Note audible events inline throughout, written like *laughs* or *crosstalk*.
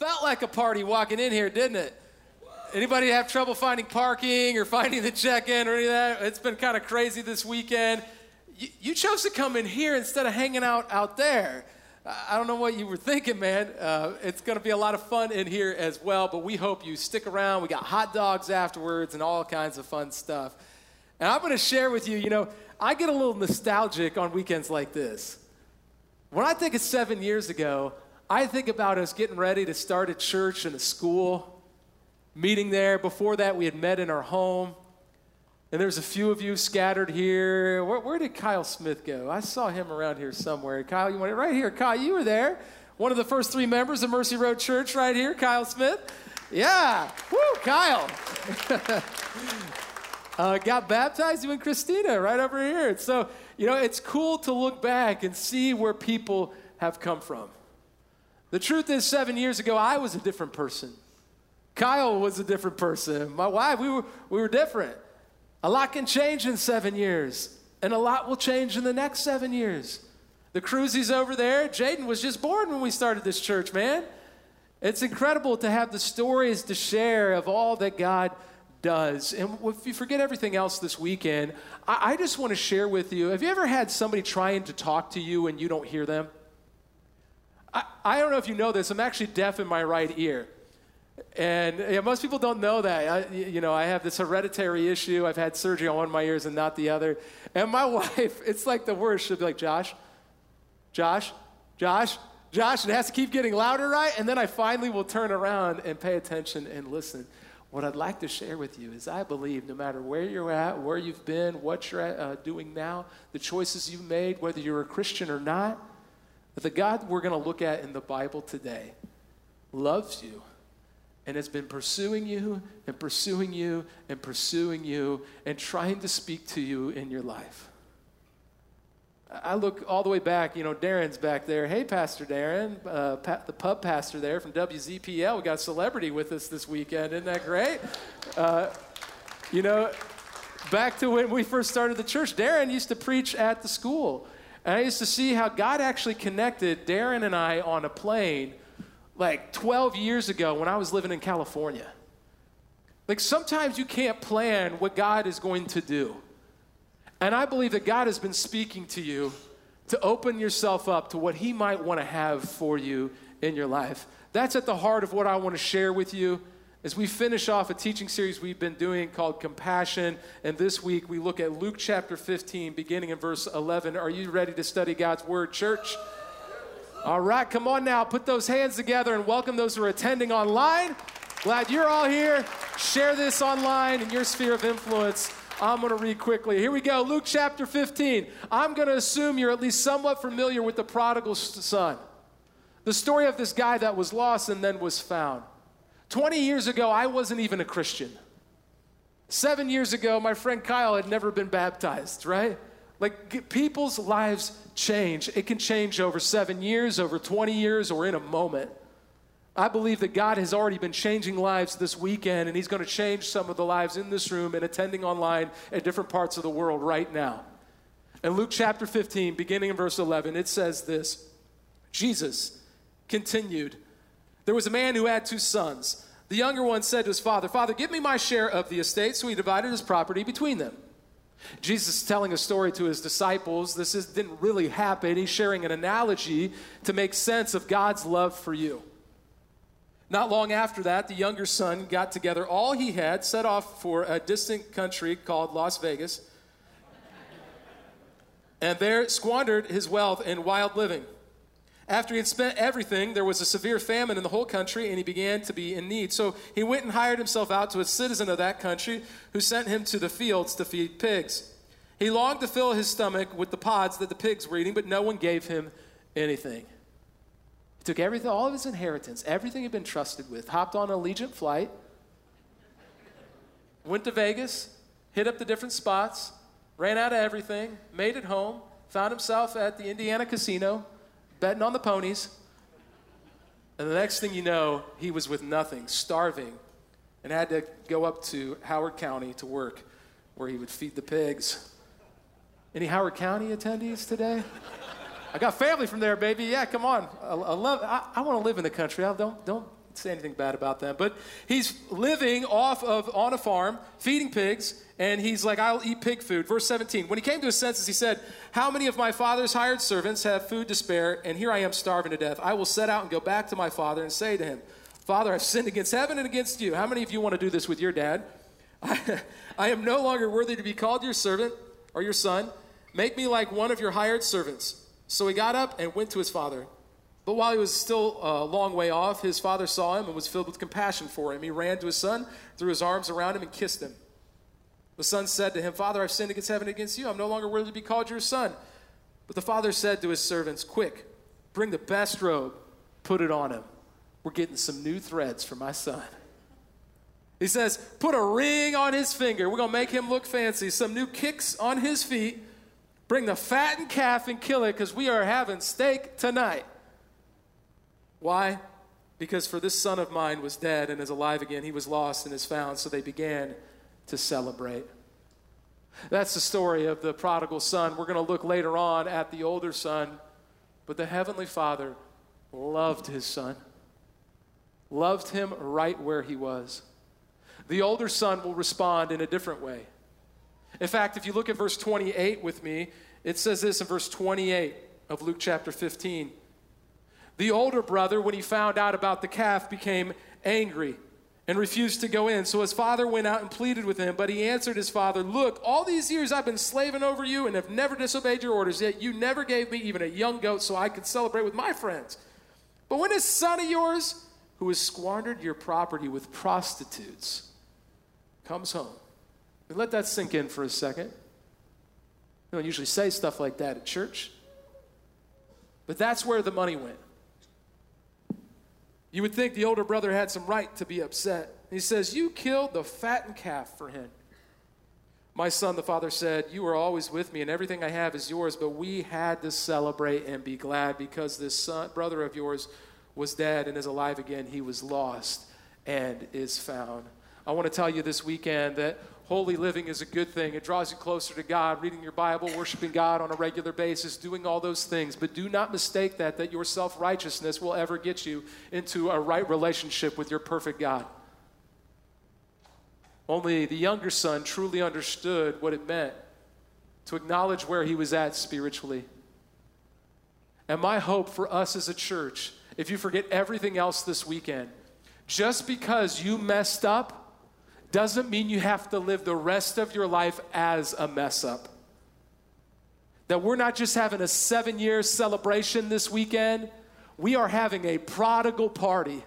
Felt like a party walking in here, didn't it? Anybody have trouble finding parking or *laughs* finding the check-in or any of that? It's been kind of crazy this weekend. You, you chose to come in here instead of hanging out out there. I don't know what you were thinking, man. Uh, it's going to be a lot of fun in here as well, but we hope you stick around. We got hot dogs afterwards and all kinds of fun stuff. And I'm going to share with you, you know, I get a little nostalgic on weekends like this. When I think of seven years ago, I think about us getting ready to start a church and a school, meeting there. Before that, we had met in our home. And there's a few of you scattered here. Where, where, did Kyle Smith go? I saw him around here somewhere. Kyle, you went right here. Kyle, you were there. One of the first three members of Mercy Road Church right here, Kyle Smith. Yeah. Woo, Kyle. *laughs* uh, got baptized, you and Christina right over here. So, you know, it's cool to look back and see where people have come from. The truth is, seven years ago, I was a different person. Kyle was a different person. My wife, we were, we were different. A lot can change in seven years, and a lot will change in the next seven years. The Cruzies over there, Jaden was just born when we started this church, man. It's incredible to have the stories to share of all that God does. And if you forget everything else this weekend, I, I just want to share with you have you ever had somebody trying to talk to you and you don't hear them? I, I don't know if you know this, I'm actually deaf in my right ear. And yeah, most people don't know that. I, you know, I have this hereditary issue. I've had surgery on one of my ears and not the other. And my *laughs* wife, it's like the worst. She'll be like, Josh, Josh, Josh, Josh. It has to keep getting louder, right? And then I finally will turn around and pay attention and listen. What I'd like to share with you is I believe no matter where you're at, where you've been, what you're uh, doing now, the choices you've made, whether you're a Christian or not, that the God we're going to look at in the Bible today loves you and has been pursuing you and pursuing you and pursuing you and trying to speak to you in your life. I look all the way back, you know, Darren's back there. Hey, Pastor Darren, uh, pa- the pub pastor there from WZPL. We got a celebrity with us this weekend. Isn't that great? Uh, you know, back to when we first started the church, Darren used to preach at the school. And I used to see how God actually connected Darren and I on a plane like 12 years ago when I was living in California. Like sometimes you can't plan what God is going to do. And I believe that God has been speaking to you to open yourself up to what He might want to have for you in your life. That's at the heart of what I want to share with you as we finish off a teaching series we've been doing called Compassion. And this week we look at Luke chapter 15, beginning in verse 11. Are you ready to study God's Word, church? All right, come on now, put those hands together and welcome those who are attending online. Glad you're all here. Share this online in your sphere of influence. I'm going to read quickly. Here we go. Luke chapter 15. I'm going to assume you're at least somewhat familiar with the prodigal son. The story of this guy that was lost and then was found. 20 years ago, I wasn't even a Christian. Seven years ago, my friend Kyle had never been baptized, right? Like people's lives change. It can change over seven years, over 20 years, or in a moment. I believe that God has already been changing lives this weekend, and He's going to change some of the lives in this room and attending online at different parts of the world right now. In Luke chapter 15, beginning in verse 11, it says this Jesus continued, There was a man who had two sons. The younger one said to his father, Father, give me my share of the estate. So he divided his property between them. Jesus is telling a story to his disciples. This is, didn't really happen. He's sharing an analogy to make sense of God's love for you. Not long after that, the younger son got together all he had, set off for a distant country called Las Vegas, and there squandered his wealth in wild living. After he had spent everything, there was a severe famine in the whole country, and he began to be in need. So he went and hired himself out to a citizen of that country who sent him to the fields to feed pigs. He longed to fill his stomach with the pods that the pigs were eating, but no one gave him anything. He took everything, all of his inheritance, everything he'd been trusted with, hopped on an Allegiant flight, went to Vegas, hit up the different spots, ran out of everything, made it home, found himself at the Indiana casino betting on the ponies. And the next thing you know, he was with nothing, starving, and had to go up to Howard County to work where he would feed the pigs. Any Howard County attendees today? I got family from there, baby. Yeah, come on. I, I love. I, I want to live in the country. I don't don't say anything bad about them. But he's living off of on a farm, feeding pigs, and he's like, I'll eat pig food. Verse 17. When he came to his senses, he said, How many of my father's hired servants have food to spare, and here I am starving to death? I will set out and go back to my father and say to him, Father, I've sinned against heaven and against you. How many of you want to do this with your dad? *laughs* I, I am no longer worthy to be called your servant or your son. Make me like one of your hired servants. So he got up and went to his father. But while he was still a long way off, his father saw him and was filled with compassion for him. He ran to his son, threw his arms around him, and kissed him. The son said to him, Father, I've sinned against heaven and against you. I'm no longer worthy to be called your son. But the father said to his servants, Quick, bring the best robe, put it on him. We're getting some new threads for my son. He says, Put a ring on his finger. We're going to make him look fancy. Some new kicks on his feet. Bring the fattened calf and kill it because we are having steak tonight. Why? Because for this son of mine was dead and is alive again. He was lost and is found. So they began to celebrate. That's the story of the prodigal son. We're going to look later on at the older son. But the heavenly father loved his son, loved him right where he was. The older son will respond in a different way. In fact, if you look at verse 28 with me, it says this in verse 28 of Luke chapter 15. The older brother, when he found out about the calf, became angry and refused to go in. So his father went out and pleaded with him, but he answered his father, Look, all these years I've been slaving over you and have never disobeyed your orders, yet you never gave me even a young goat so I could celebrate with my friends. But when this son of yours, who has squandered your property with prostitutes, comes home, and let that sink in for a second. We don't usually say stuff like that at church, but that's where the money went. You would think the older brother had some right to be upset. He says, You killed the fattened calf for him. My son, the father said, You are always with me, and everything I have is yours. But we had to celebrate and be glad because this son, brother of yours was dead and is alive again. He was lost and is found. I want to tell you this weekend that Holy living is a good thing. It draws you closer to God, reading your Bible, worshiping God on a regular basis, doing all those things. But do not mistake that, that your self righteousness will ever get you into a right relationship with your perfect God. Only the younger son truly understood what it meant to acknowledge where he was at spiritually. And my hope for us as a church, if you forget everything else this weekend, just because you messed up doesn't mean you have to live the rest of your life as a mess up. That we're not just having a seven year celebration this weekend, we are having a prodigal party.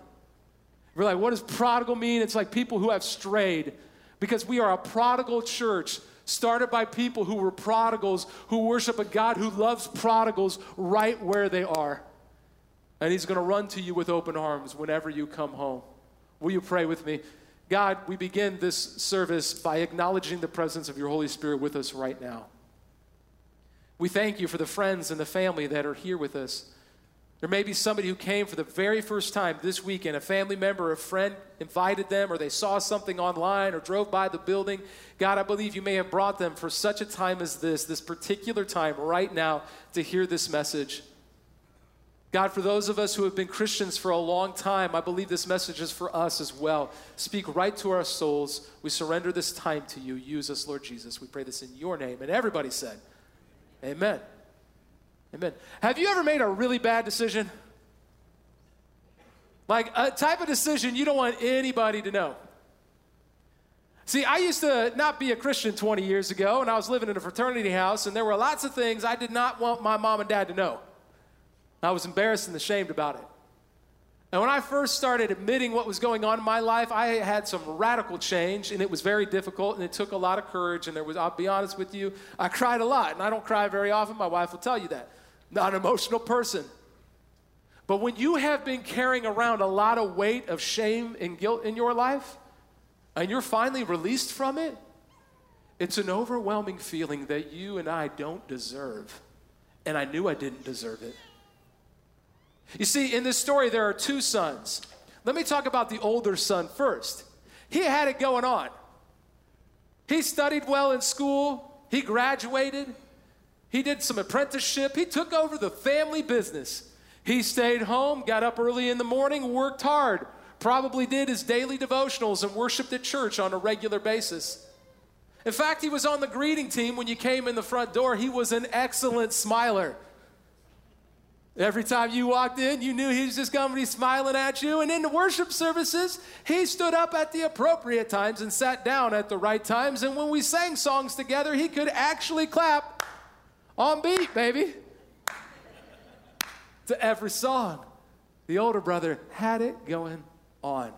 We're like, what does prodigal mean? It's like people who have strayed because we are a prodigal church started by people who were prodigals, who worship a God who loves prodigals right where they are. And He's going to run to you with open arms whenever you come home. Will you pray with me? God, we begin this service by acknowledging the presence of your Holy Spirit with us right now. We thank you for the friends and the family that are here with us. There may be somebody who came for the very first time this weekend, a family member, a friend invited them, or they saw something online or drove by the building. God, I believe you may have brought them for such a time as this, this particular time right now, to hear this message. God, for those of us who have been Christians for a long time, I believe this message is for us as well. Speak right to our souls. We surrender this time to you. Use us, Lord Jesus. We pray this in your name. And everybody said, Amen. Amen. Have you ever made a really bad decision? Like a type of decision you don't want anybody to know. See, I used to not be a Christian 20 years ago, and I was living in a fraternity house, and there were lots of things I did not want my mom and dad to know. I was embarrassed and ashamed about it. And when I first started admitting what was going on in my life, I had some radical change, and it was very difficult, and it took a lot of courage. And there was, I'll be honest with you, I cried a lot, and I don't cry very often. My wife will tell you that. Not an emotional person. But when you have been carrying around a lot of weight of shame and guilt in your life, and you're finally released from it, it's an overwhelming feeling that you and I don't deserve. And I knew I didn't deserve it. You see, in this story, there are two sons. Let me talk about the older son first. He had it going on. He studied well in school, he graduated, he did some apprenticeship, he took over the family business. He stayed home, got up early in the morning, worked hard, probably did his daily devotionals and worshiped at church on a regular basis. In fact, he was on the greeting team when you came in the front door. He was an excellent smiler. Every time you walked in, you knew he was just going to be smiling at you. And in the worship services, he stood up at the appropriate times and sat down at the right times. And when we sang songs together, he could actually clap on beat, baby, to every song. The older brother had it going on.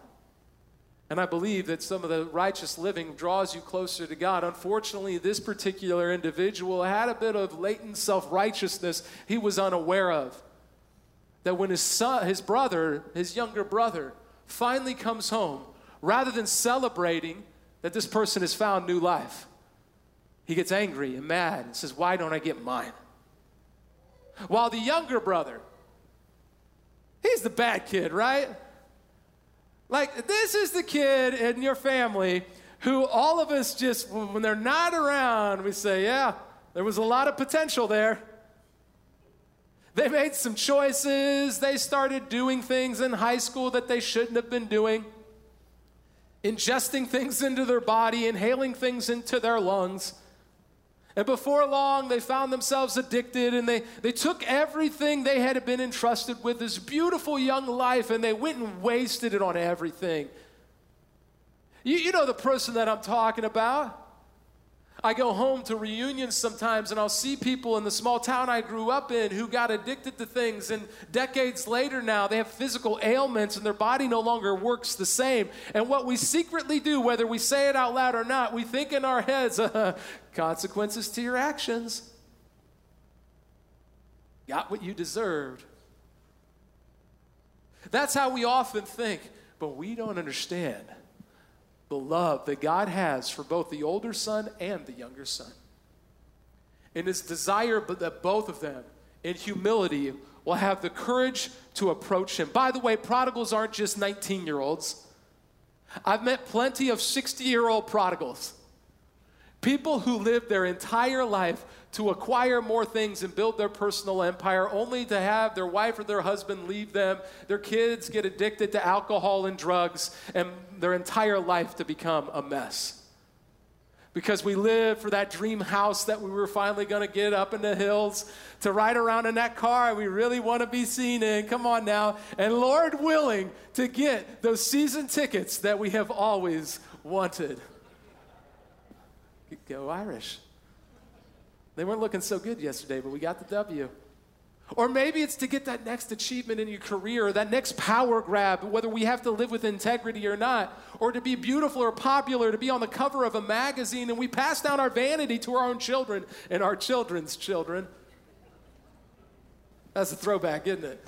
And I believe that some of the righteous living draws you closer to God. Unfortunately, this particular individual had a bit of latent self righteousness he was unaware of. That when his son, his brother, his younger brother, finally comes home, rather than celebrating that this person has found new life, he gets angry and mad and says, Why don't I get mine? While the younger brother, he's the bad kid, right? Like, this is the kid in your family who all of us just, when they're not around, we say, yeah, there was a lot of potential there. They made some choices. They started doing things in high school that they shouldn't have been doing, ingesting things into their body, inhaling things into their lungs. And before long, they found themselves addicted and they, they took everything they had been entrusted with, this beautiful young life, and they went and wasted it on everything. You, you know the person that I'm talking about. I go home to reunions sometimes and I'll see people in the small town I grew up in who got addicted to things. And decades later now, they have physical ailments and their body no longer works the same. And what we secretly do, whether we say it out loud or not, we think in our heads, uh, *laughs* consequences to your actions. Got what you deserved. That's how we often think, but we don't understand the love that God has for both the older son and the younger son. And his desire that both of them, in humility, will have the courage to approach him. By the way, prodigals aren't just 19 year olds. I've met plenty of 60 year old prodigals. People who live their entire life to acquire more things and build their personal empire, only to have their wife or their husband leave them, their kids get addicted to alcohol and drugs, and their entire life to become a mess. Because we live for that dream house that we were finally going to get up in the hills, to ride around in that car we really want to be seen in. Come on now. And Lord willing, to get those season tickets that we have always wanted. Go Irish. They weren't looking so good yesterday, but we got the W. Or maybe it's to get that next achievement in your career, that next power grab, whether we have to live with integrity or not, or to be beautiful or popular, to be on the cover of a magazine, and we pass down our vanity to our own children and our children's children. That's a throwback, isn't it?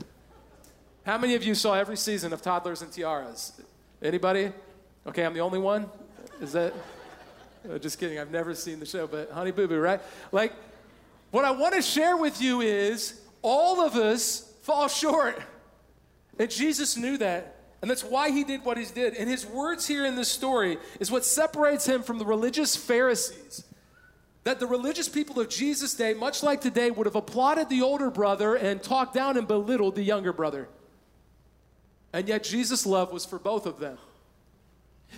How many of you saw every season of Toddlers and Tiaras? Anybody? Okay, I'm the only one? Is that. Uh, just kidding. I've never seen the show, but Honey Boo Boo, right? Like, what I want to share with you is all of us fall short. And Jesus knew that. And that's why he did what he did. And his words here in this story is what separates him from the religious Pharisees. That the religious people of Jesus' day, much like today, would have applauded the older brother and talked down and belittled the younger brother. And yet Jesus' love was for both of them.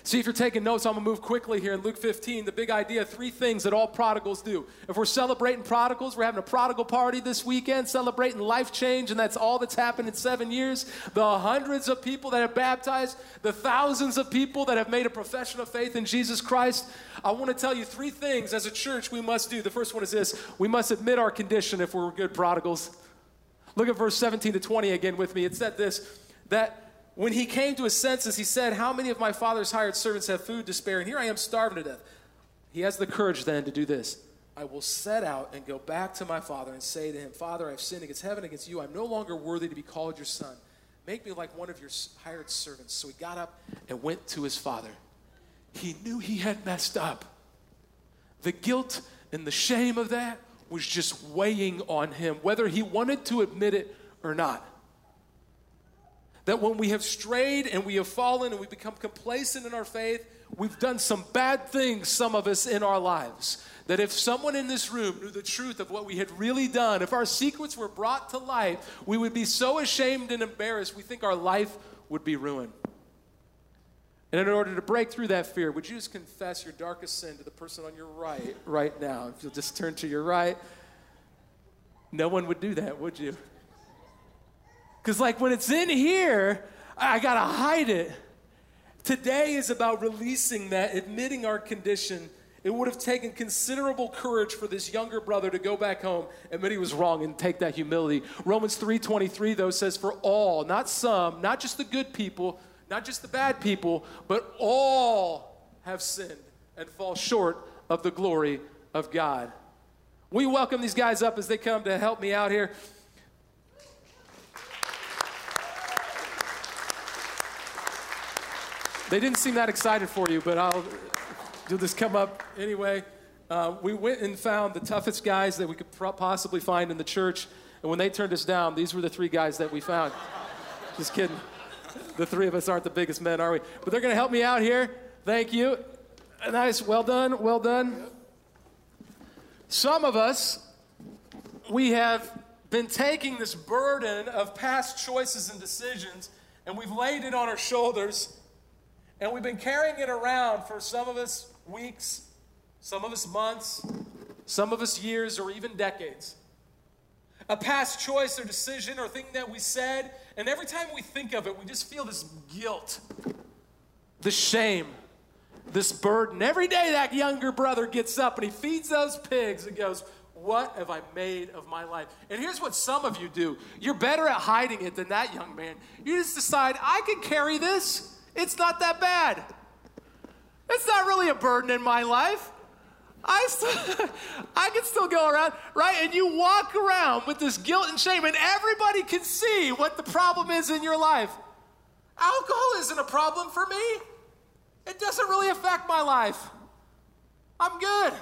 See, if you're taking notes, I'm going to move quickly here in Luke 15. The big idea three things that all prodigals do. If we're celebrating prodigals, we're having a prodigal party this weekend, celebrating life change, and that's all that's happened in seven years. The hundreds of people that have baptized, the thousands of people that have made a profession of faith in Jesus Christ. I want to tell you three things as a church we must do. The first one is this we must admit our condition if we're good prodigals. Look at verse 17 to 20 again with me. It said this that when he came to his senses, he said, How many of my father's hired servants have food to spare? And here I am starving to death. He has the courage then to do this. I will set out and go back to my father and say to him, Father, I've sinned against heaven, against you. I'm no longer worthy to be called your son. Make me like one of your hired servants. So he got up and went to his father. He knew he had messed up. The guilt and the shame of that was just weighing on him, whether he wanted to admit it or not. That when we have strayed and we have fallen and we become complacent in our faith, we've done some bad things, some of us, in our lives. That if someone in this room knew the truth of what we had really done, if our secrets were brought to light, we would be so ashamed and embarrassed, we think our life would be ruined. And in order to break through that fear, would you just confess your darkest sin to the person on your right right now? If you'll just turn to your right, no one would do that, would you? Because, like, when it's in here, I gotta hide it. Today is about releasing that, admitting our condition. It would have taken considerable courage for this younger brother to go back home, admit he was wrong, and take that humility. Romans 3:23 though says, "For all, not some, not just the good people, not just the bad people, but all have sinned and fall short of the glory of God. We welcome these guys up as they come to help me out here. They didn't seem that excited for you, but I'll you'll just come up anyway. Uh, we went and found the toughest guys that we could possibly find in the church, and when they turned us down, these were the three guys that we found. *laughs* just kidding the three of us aren't the biggest men, are we? But they're going to help me out here. Thank you. Nice. Well done. Well done. Some of us, we have been taking this burden of past choices and decisions, and we've laid it on our shoulders, and we've been carrying it around for some of us weeks, some of us months, some of us years, or even decades a past choice or decision or thing that we said, and every time we think of it, we just feel this guilt, this shame, this burden. Every day that younger brother gets up and he feeds those pigs and goes, What have I made of my life? And here's what some of you do you're better at hiding it than that young man. You just decide, I can carry this, it's not that bad. It's not really a burden in my life. I, still, *laughs* I can still go around, right? And you walk around with this guilt and shame, and everybody can see what the problem is in your life. Alcohol isn't a problem for me, it doesn't really affect my life. I'm good.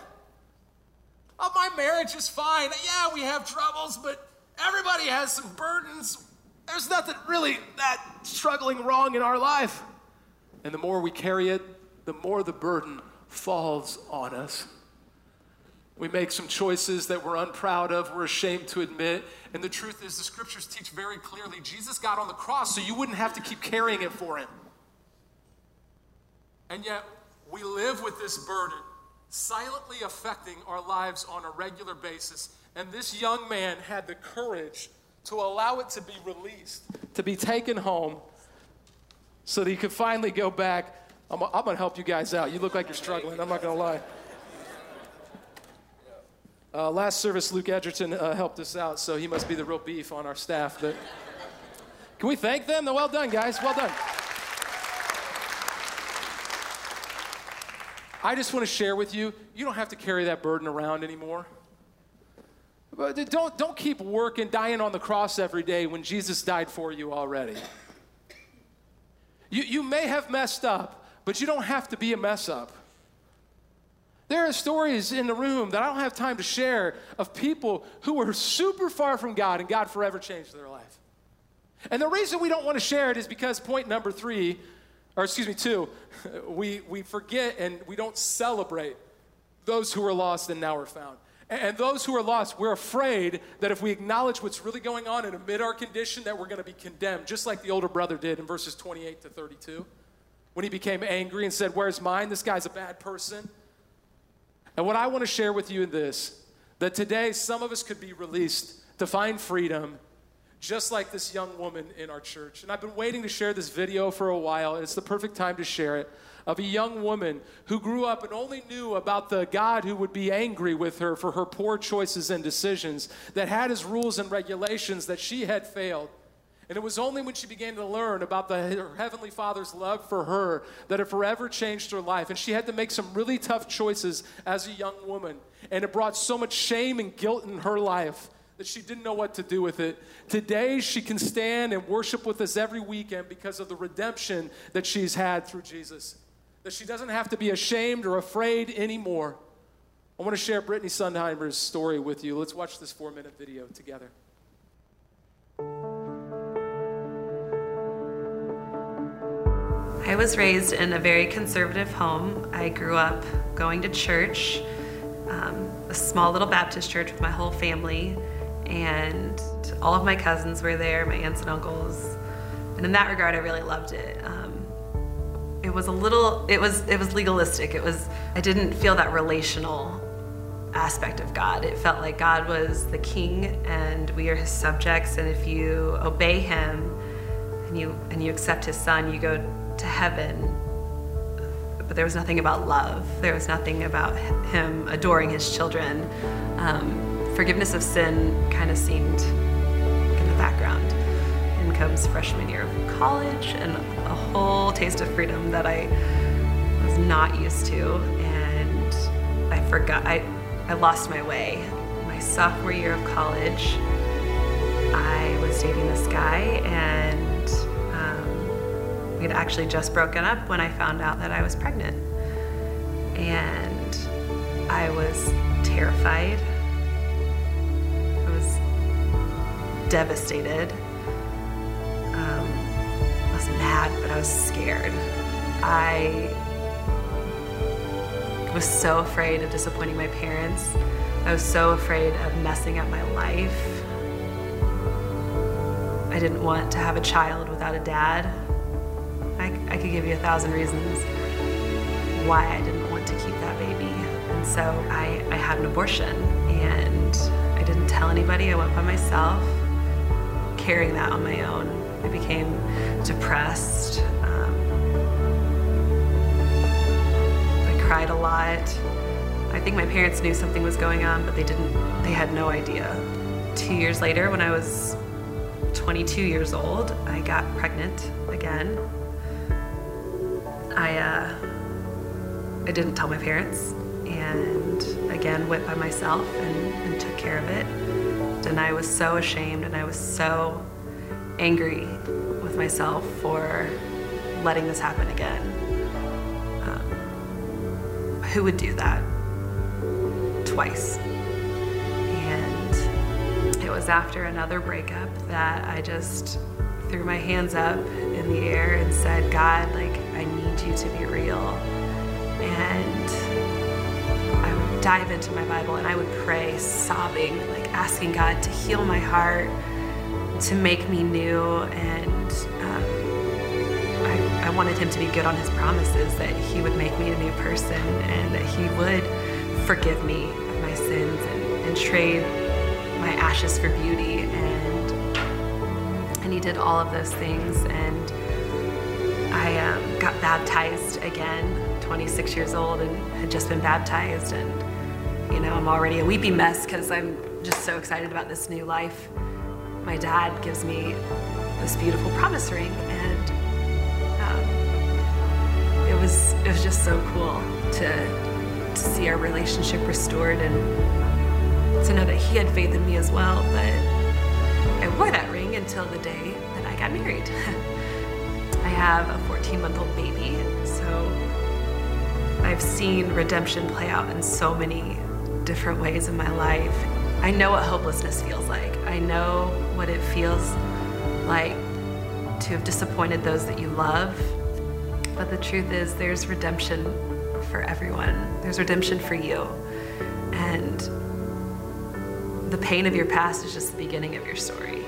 Oh, my marriage is fine. Yeah, we have troubles, but everybody has some burdens. There's nothing really that struggling wrong in our life. And the more we carry it, the more the burden falls on us. We make some choices that we're unproud of, we're ashamed to admit. And the truth is, the scriptures teach very clearly Jesus got on the cross so you wouldn't have to keep carrying it for him. And yet, we live with this burden, silently affecting our lives on a regular basis. And this young man had the courage to allow it to be released, to be taken home, so that he could finally go back. I'm, I'm going to help you guys out. You look like you're struggling, I'm not going to lie. Uh, last service, Luke Edgerton uh, helped us out, so he must be the real beef on our staff. But can we thank them? Well done, guys. Well done. I just want to share with you, you don't have to carry that burden around anymore. But don't, don't keep working, dying on the cross every day when Jesus died for you already. You, you may have messed up, but you don't have to be a mess up. There are stories in the room that I don't have time to share of people who were super far from God and God forever changed their life. And the reason we don't want to share it is because point number three, or excuse me, two, *laughs* we, we forget and we don't celebrate those who are lost and now are found. And those who are lost, we're afraid that if we acknowledge what's really going on and admit our condition, that we're going to be condemned, just like the older brother did in verses 28 to 32. When he became angry and said, Where's mine? This guy's a bad person. And what I want to share with you in this that today some of us could be released to find freedom, just like this young woman in our church. And I've been waiting to share this video for a while, and it's the perfect time to share it. Of a young woman who grew up and only knew about the God who would be angry with her for her poor choices and decisions, that had his rules and regulations that she had failed. And it was only when she began to learn about the, her Heavenly Father's love for her that it forever changed her life. And she had to make some really tough choices as a young woman. And it brought so much shame and guilt in her life that she didn't know what to do with it. Today, she can stand and worship with us every weekend because of the redemption that she's had through Jesus. That she doesn't have to be ashamed or afraid anymore. I want to share Brittany Sundheimer's story with you. Let's watch this four minute video together. I was raised in a very conservative home. I grew up going to church, um, a small little Baptist church with my whole family, and all of my cousins were there, my aunts and uncles. And in that regard, I really loved it. Um, it was a little it was it was legalistic. It was I didn't feel that relational aspect of God. It felt like God was the king and we are his subjects and if you obey him and you and you accept his son, you go to heaven. But there was nothing about love. There was nothing about him adoring his children. Um, forgiveness of sin kind of seemed in the background. In comes freshman year of college and a whole taste of freedom that I was not used to, and I forgot. I I lost my way. My sophomore year of college, I was dating this guy, and um, we had actually just broken up when I found out that I was pregnant. And I was terrified. Devastated. Um, I was mad, but I was scared. I was so afraid of disappointing my parents. I was so afraid of messing up my life. I didn't want to have a child without a dad. I, I could give you a thousand reasons why I didn't want to keep that baby. And so I, I had an abortion and I didn't tell anybody. I went by myself, carrying that on my own. I became depressed. Um, I cried a lot. I think my parents knew something was going on, but they didn't, they had no idea. Two years later, when I was 22 years old, I got pregnant again. I, uh, I didn't tell my parents, and again went by myself and, and took care of it. And I was so ashamed, and I was so angry with myself for letting this happen again. Um, who would do that twice? And it was after another breakup that I just threw my hands up in the air and said, God, like, I need you to be real. Dive into my Bible and I would pray, sobbing, like asking God to heal my heart, to make me new. And um, I, I wanted Him to be good on His promises, that He would make me a new person and that He would forgive me of my sins and, and trade my ashes for beauty. And, and He did all of those things. And I um, got baptized again, 26 years old, and had just been baptized. And, you know, I'm already a weepy mess because I'm just so excited about this new life. My dad gives me this beautiful promise ring, and um, it was it was just so cool to to see our relationship restored and to know that he had faith in me as well. But I wore that ring until the day that I got married. *laughs* I have a 14 month old baby, so I've seen redemption play out in so many different ways in my life. I know what hopelessness feels like. I know what it feels like to have disappointed those that you love. But the truth is, there's redemption for everyone, there's redemption for you. And the pain of your past is just the beginning of your story.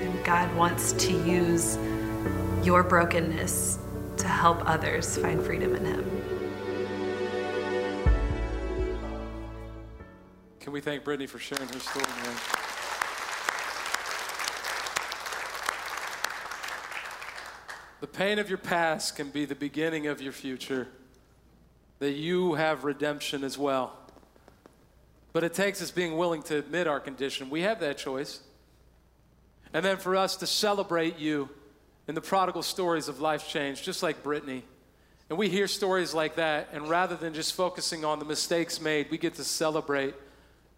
And God wants to use your brokenness to help others find freedom in Him. We thank Brittany for sharing her story, man? The pain of your past can be the beginning of your future, that you have redemption as well. But it takes us being willing to admit our condition. We have that choice. And then for us to celebrate you in the prodigal stories of life change, just like Brittany. And we hear stories like that, and rather than just focusing on the mistakes made, we get to celebrate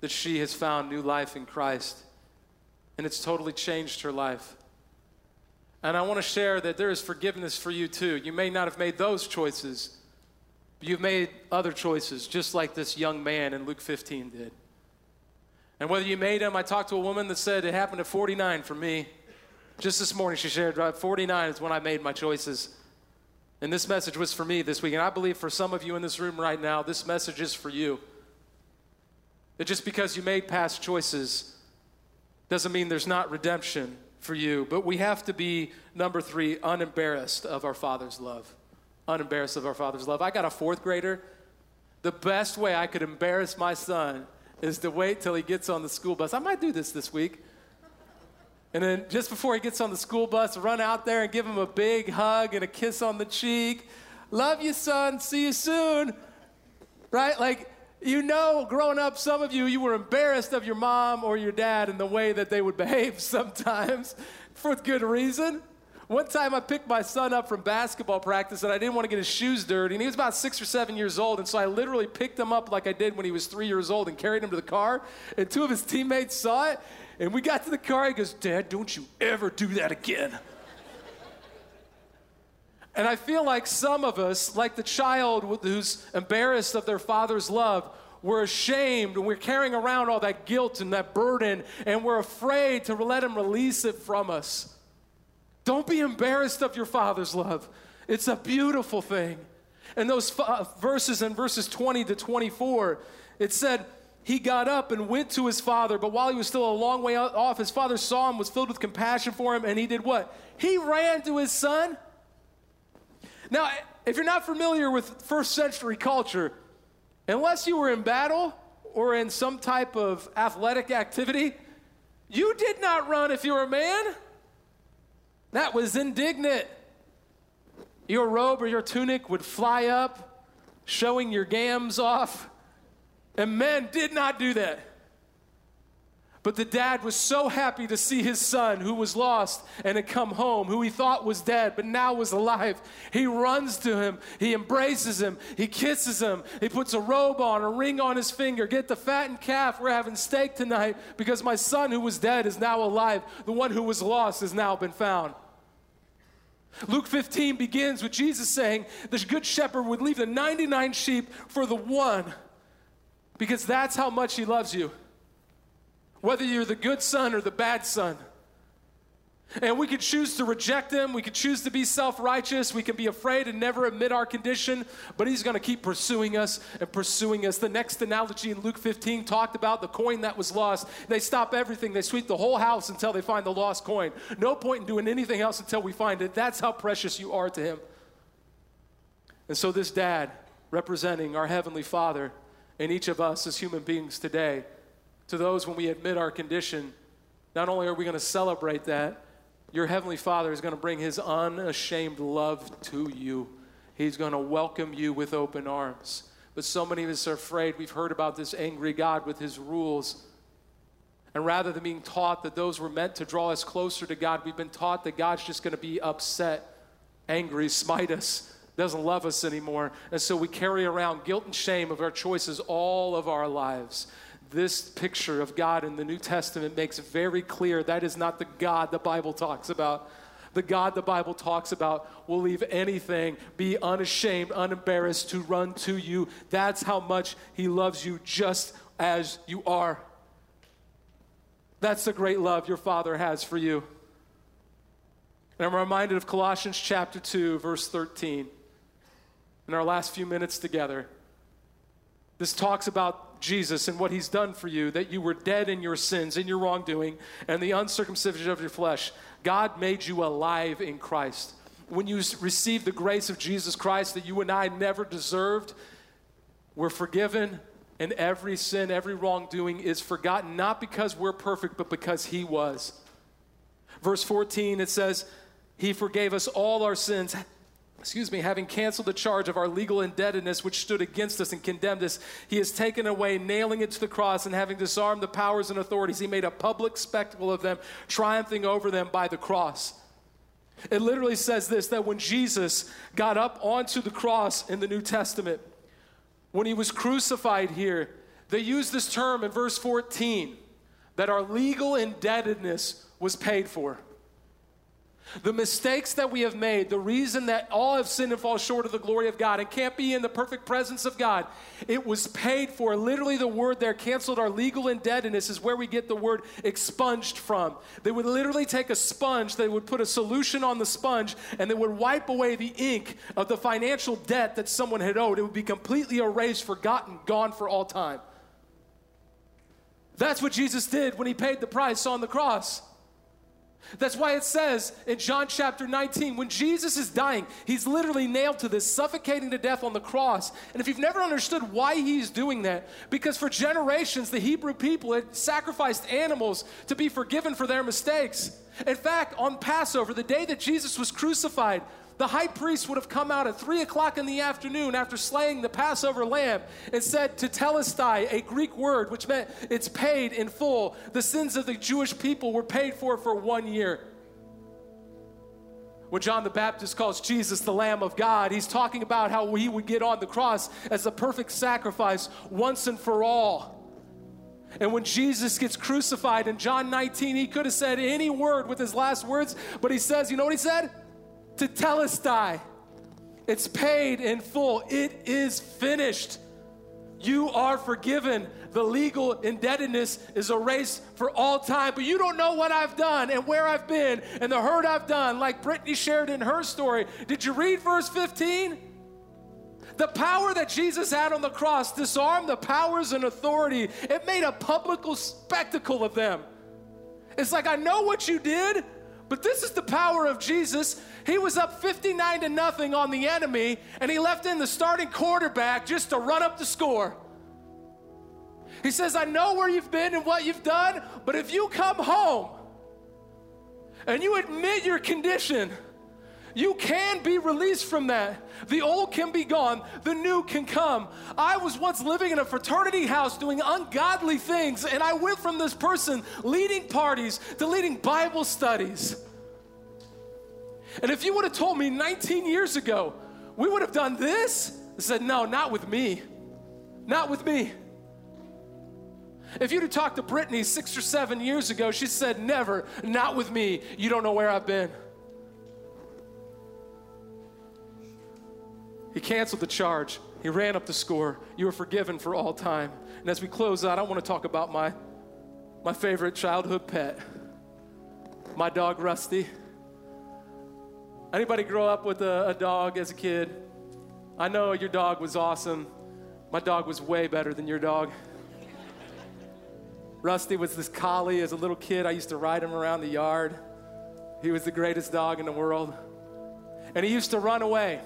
that she has found new life in Christ. And it's totally changed her life. And I want to share that there is forgiveness for you too. You may not have made those choices, but you've made other choices, just like this young man in Luke 15 did. And whether you made them, I talked to a woman that said it happened at 49 for me. Just this morning, she shared, "At 49 is when I made my choices. And this message was for me this week. And I believe for some of you in this room right now, this message is for you. That just because you made past choices doesn't mean there's not redemption for you. But we have to be, number three, unembarrassed of our Father's love. unembarrassed of our Father's love. I got a fourth grader. The best way I could embarrass my son is to wait till he gets on the school bus. I might do this this week. And then just before he gets on the school bus, run out there and give him a big hug and a kiss on the cheek. Love you, son. See you soon. Right? Like, you know, growing up, some of you, you were embarrassed of your mom or your dad and the way that they would *laughs* behave sometimes for good reason. One time I picked my son up from basketball practice and I didn't want to get his shoes dirty. And he was about six or seven years old. And so I literally picked him up like I did when he was three years old and carried him to the car. And two of his teammates saw it. And we got to the car. He goes, Dad, don't you ever do that again. And I feel like some of us, like the child who's embarrassed of their father's love, we're ashamed and we're carrying around all that guilt and that burden, and we're afraid to let Him release it from us. Don't be embarrassed of your Father's love. It's a beautiful thing. And those f- verses in verses 20 to 24, it said, he got up and went to his father, but while he was still a long way off, his father saw him, was filled with compassion for him, and he did what? He ran to his son. Now, if you're not familiar with first century culture, unless you were in battle or in some type of athletic activity, you did not run if you were a man. That was indignant. Your robe or your tunic would fly up, showing your gams off. And men did not do that. But the dad was so happy to see his son, who was lost and had come home, who he thought was dead, but now was alive. He runs to him, he embraces him, he kisses him, he puts a robe on, a ring on his finger. Get the fattened calf, we're having steak tonight because my son, who was dead, is now alive. The one who was lost has now been found. Luke 15 begins with Jesus saying, The good shepherd would leave the 99 sheep for the one because that's how much he loves you whether you're the good son or the bad son. And we could choose to reject him. We could choose to be self righteous. We can be afraid and never admit our condition, but he's going to keep pursuing us and pursuing us. The next analogy in Luke 15 talked about the coin that was lost. They stop everything, they sweep the whole house until they find the lost coin. No point in doing anything else until we find it. That's how precious you are to him. And so, this dad, representing our Heavenly Father and each of us as human beings today, to those when we admit our condition, not only are we going to celebrate that, your Heavenly Father is going to bring His unashamed love to you. He's going to welcome you with open arms. But so many of us are afraid. We've heard about this angry God with His rules. And rather than being taught that those were meant to draw us closer to God, we've been taught that God's just going to be upset, angry, smite us, doesn't love us anymore. And so we carry around guilt and shame of our choices all of our lives this picture of God in the New Testament makes very clear that is not the God the Bible talks about. The God the Bible talks about will leave anything, be unashamed, unembarrassed to run to you. That's how much He loves you just as you are. That's the great love your Father has for you. And I'm reminded of Colossians chapter 2, verse 13. In our last few minutes together, this talks about Jesus and what he's done for you, that you were dead in your sins, in your wrongdoing, and the uncircumcision of your flesh. God made you alive in Christ. When you receive the grace of Jesus Christ that you and I never deserved, we're forgiven, and every sin, every wrongdoing is forgotten, not because we're perfect, but because he was. Verse 14, it says, He forgave us all our sins excuse me, having canceled the charge of our legal indebtedness which stood against us and condemned us, he has taken away, nailing it to the cross, and having disarmed the powers and authorities, he made a public spectacle of them, triumphing over them by the cross. It literally says this that when Jesus got up onto the cross in the New Testament, when he was crucified here, they use this term in verse 14 that our legal indebtedness was paid for. The mistakes that we have made, the reason that all have sinned and fall short of the glory of God and can't be in the perfect presence of God, it was paid for. Literally, the word there, canceled our legal indebtedness, is where we get the word expunged from. They would literally take a sponge, they would put a solution on the sponge, and they would wipe away the ink of the financial debt that someone had owed. It would be completely erased, forgotten, gone for all time. That's what Jesus did when he paid the price on the cross. That's why it says in John chapter 19, when Jesus is dying, he's literally nailed to this, suffocating to death on the cross. And if you've never understood why he's doing that, because for generations, the Hebrew people had sacrificed animals to be forgiven for their mistakes. In fact, on Passover, the day that Jesus was crucified, the high priest would have come out at three o'clock in the afternoon after slaying the Passover lamb and said tetelestai, a Greek word which meant it's paid in full. The sins of the Jewish people were paid for for one year. When John the Baptist calls Jesus the Lamb of God, he's talking about how he would get on the cross as the perfect sacrifice once and for all. And when Jesus gets crucified in John 19, he could have said any word with his last words, but he says, you know what he said? Tetelestai. It's paid in full. It is finished. You are forgiven. The legal indebtedness is erased for all time. But you don't know what I've done and where I've been and the hurt I've done, like Brittany shared in her story. Did you read verse 15? The power that Jesus had on the cross disarmed the powers and authority. It made a public spectacle of them. It's like, I know what you did, but this is the power of Jesus. He was up 59 to nothing on the enemy, and he left in the starting quarterback just to run up the score. He says, I know where you've been and what you've done, but if you come home and you admit your condition, you can be released from that. The old can be gone, the new can come. I was once living in a fraternity house doing ungodly things, and I went from this person leading parties to leading Bible studies. And if you would have told me 19 years ago, we would have done this, I said, no, not with me. Not with me. If you'd have talked to Brittany six or seven years ago, she said, never, not with me. You don't know where I've been. He canceled the charge. He ran up the score. You were forgiven for all time. And as we close out, I want to talk about my, my favorite childhood pet, my dog Rusty. Anybody grow up with a, a dog as a kid? I know your dog was awesome. My dog was way better than your dog. Rusty was this collie as a little kid. I used to ride him around the yard. He was the greatest dog in the world. And he used to run away.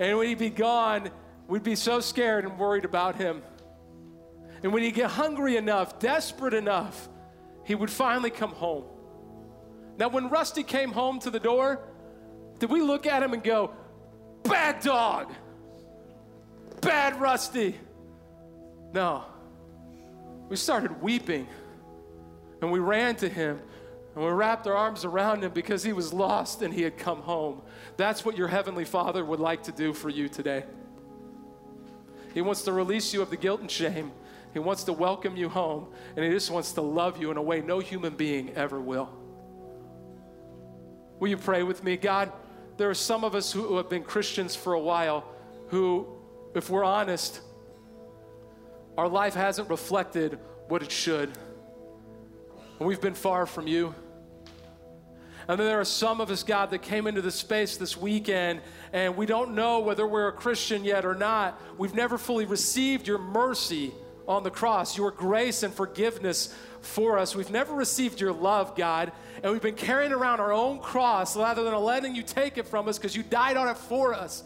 And when he'd be gone, we'd be so scared and worried about him. And when he'd get hungry enough, desperate enough, he would finally come home. Now, when Rusty came home to the door, did we look at him and go, bad dog, bad Rusty? No. We started weeping and we ran to him and we wrapped our arms around him because he was lost and he had come home. That's what your Heavenly Father would like to do for you today. He wants to release you of the guilt and shame. He wants to welcome you home, and He just wants to love you in a way no human being ever will. Will you pray with me? God, there are some of us who have been Christians for a while who, if we're honest, our life hasn't reflected what it should. We've been far from you. And then there are some of us, God, that came into the space this weekend and we don't know whether we're a Christian yet or not. We've never fully received your mercy on the cross, your grace and forgiveness for us. We've never received your love, God, and we've been carrying around our own cross rather than letting you take it from us because you died on it for us.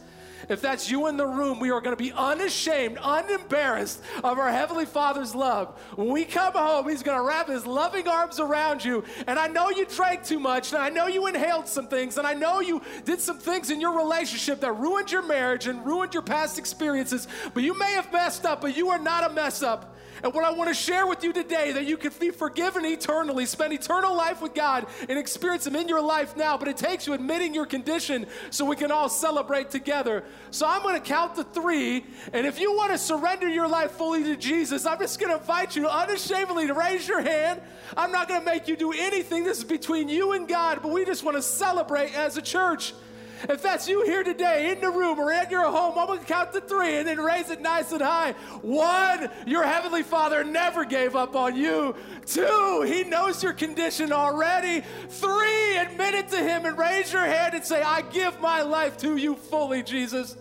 If that's you in the room, we are going to be unashamed, unembarrassed of our Heavenly Father's love. When we come home, He's going to wrap His loving arms around you. And I know you drank too much, and I know you inhaled some things, and I know you did some things in your relationship that ruined your marriage and ruined your past experiences. But you may have messed up, but you are not a mess up. And what I want to share with you today that you can be forgiven eternally, spend eternal life with God, and experience Him in your life now. But it takes you admitting your condition so we can all celebrate together. So I'm going to count to three. And if you want to surrender your life fully to Jesus, I'm just going to invite you unashamedly to raise your hand. I'm not going to make you do anything. This is between you and God, but we just want to celebrate as a church. If that's you here today in the room or at your home, I'm going to count to three and then raise it nice and high. One, your Heavenly Father never gave up on you. Two, He knows your condition already. Three, admit it to Him and raise your hand and say, I give my life to you fully, Jesus.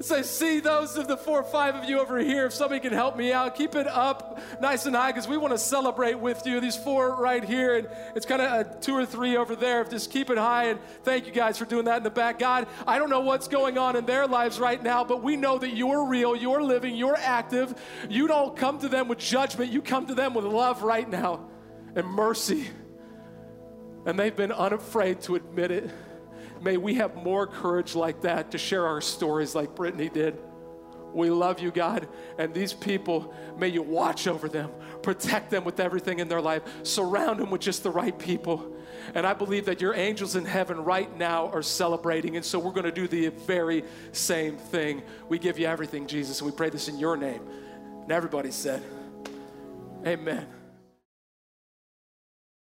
So I see those of the four or five of you over here. If somebody can help me out, keep it up nice and high because we want to celebrate with you. These four right here, and it's kind of two or three over there. Just keep it high, and thank you guys for doing that in the back. God, I don't know what's going on in their lives right now, but we know that you're real, you're living, you're active. You don't come to them with judgment, you come to them with love right now and mercy. And they've been unafraid to admit it. May we have more courage like that to share our stories like Brittany did. We love you, God. And these people, may you watch over them, protect them with everything in their life, surround them with just the right people. And I believe that your angels in heaven right now are celebrating. And so we're going to do the very same thing. We give you everything, Jesus. And we pray this in your name. And everybody said, Amen.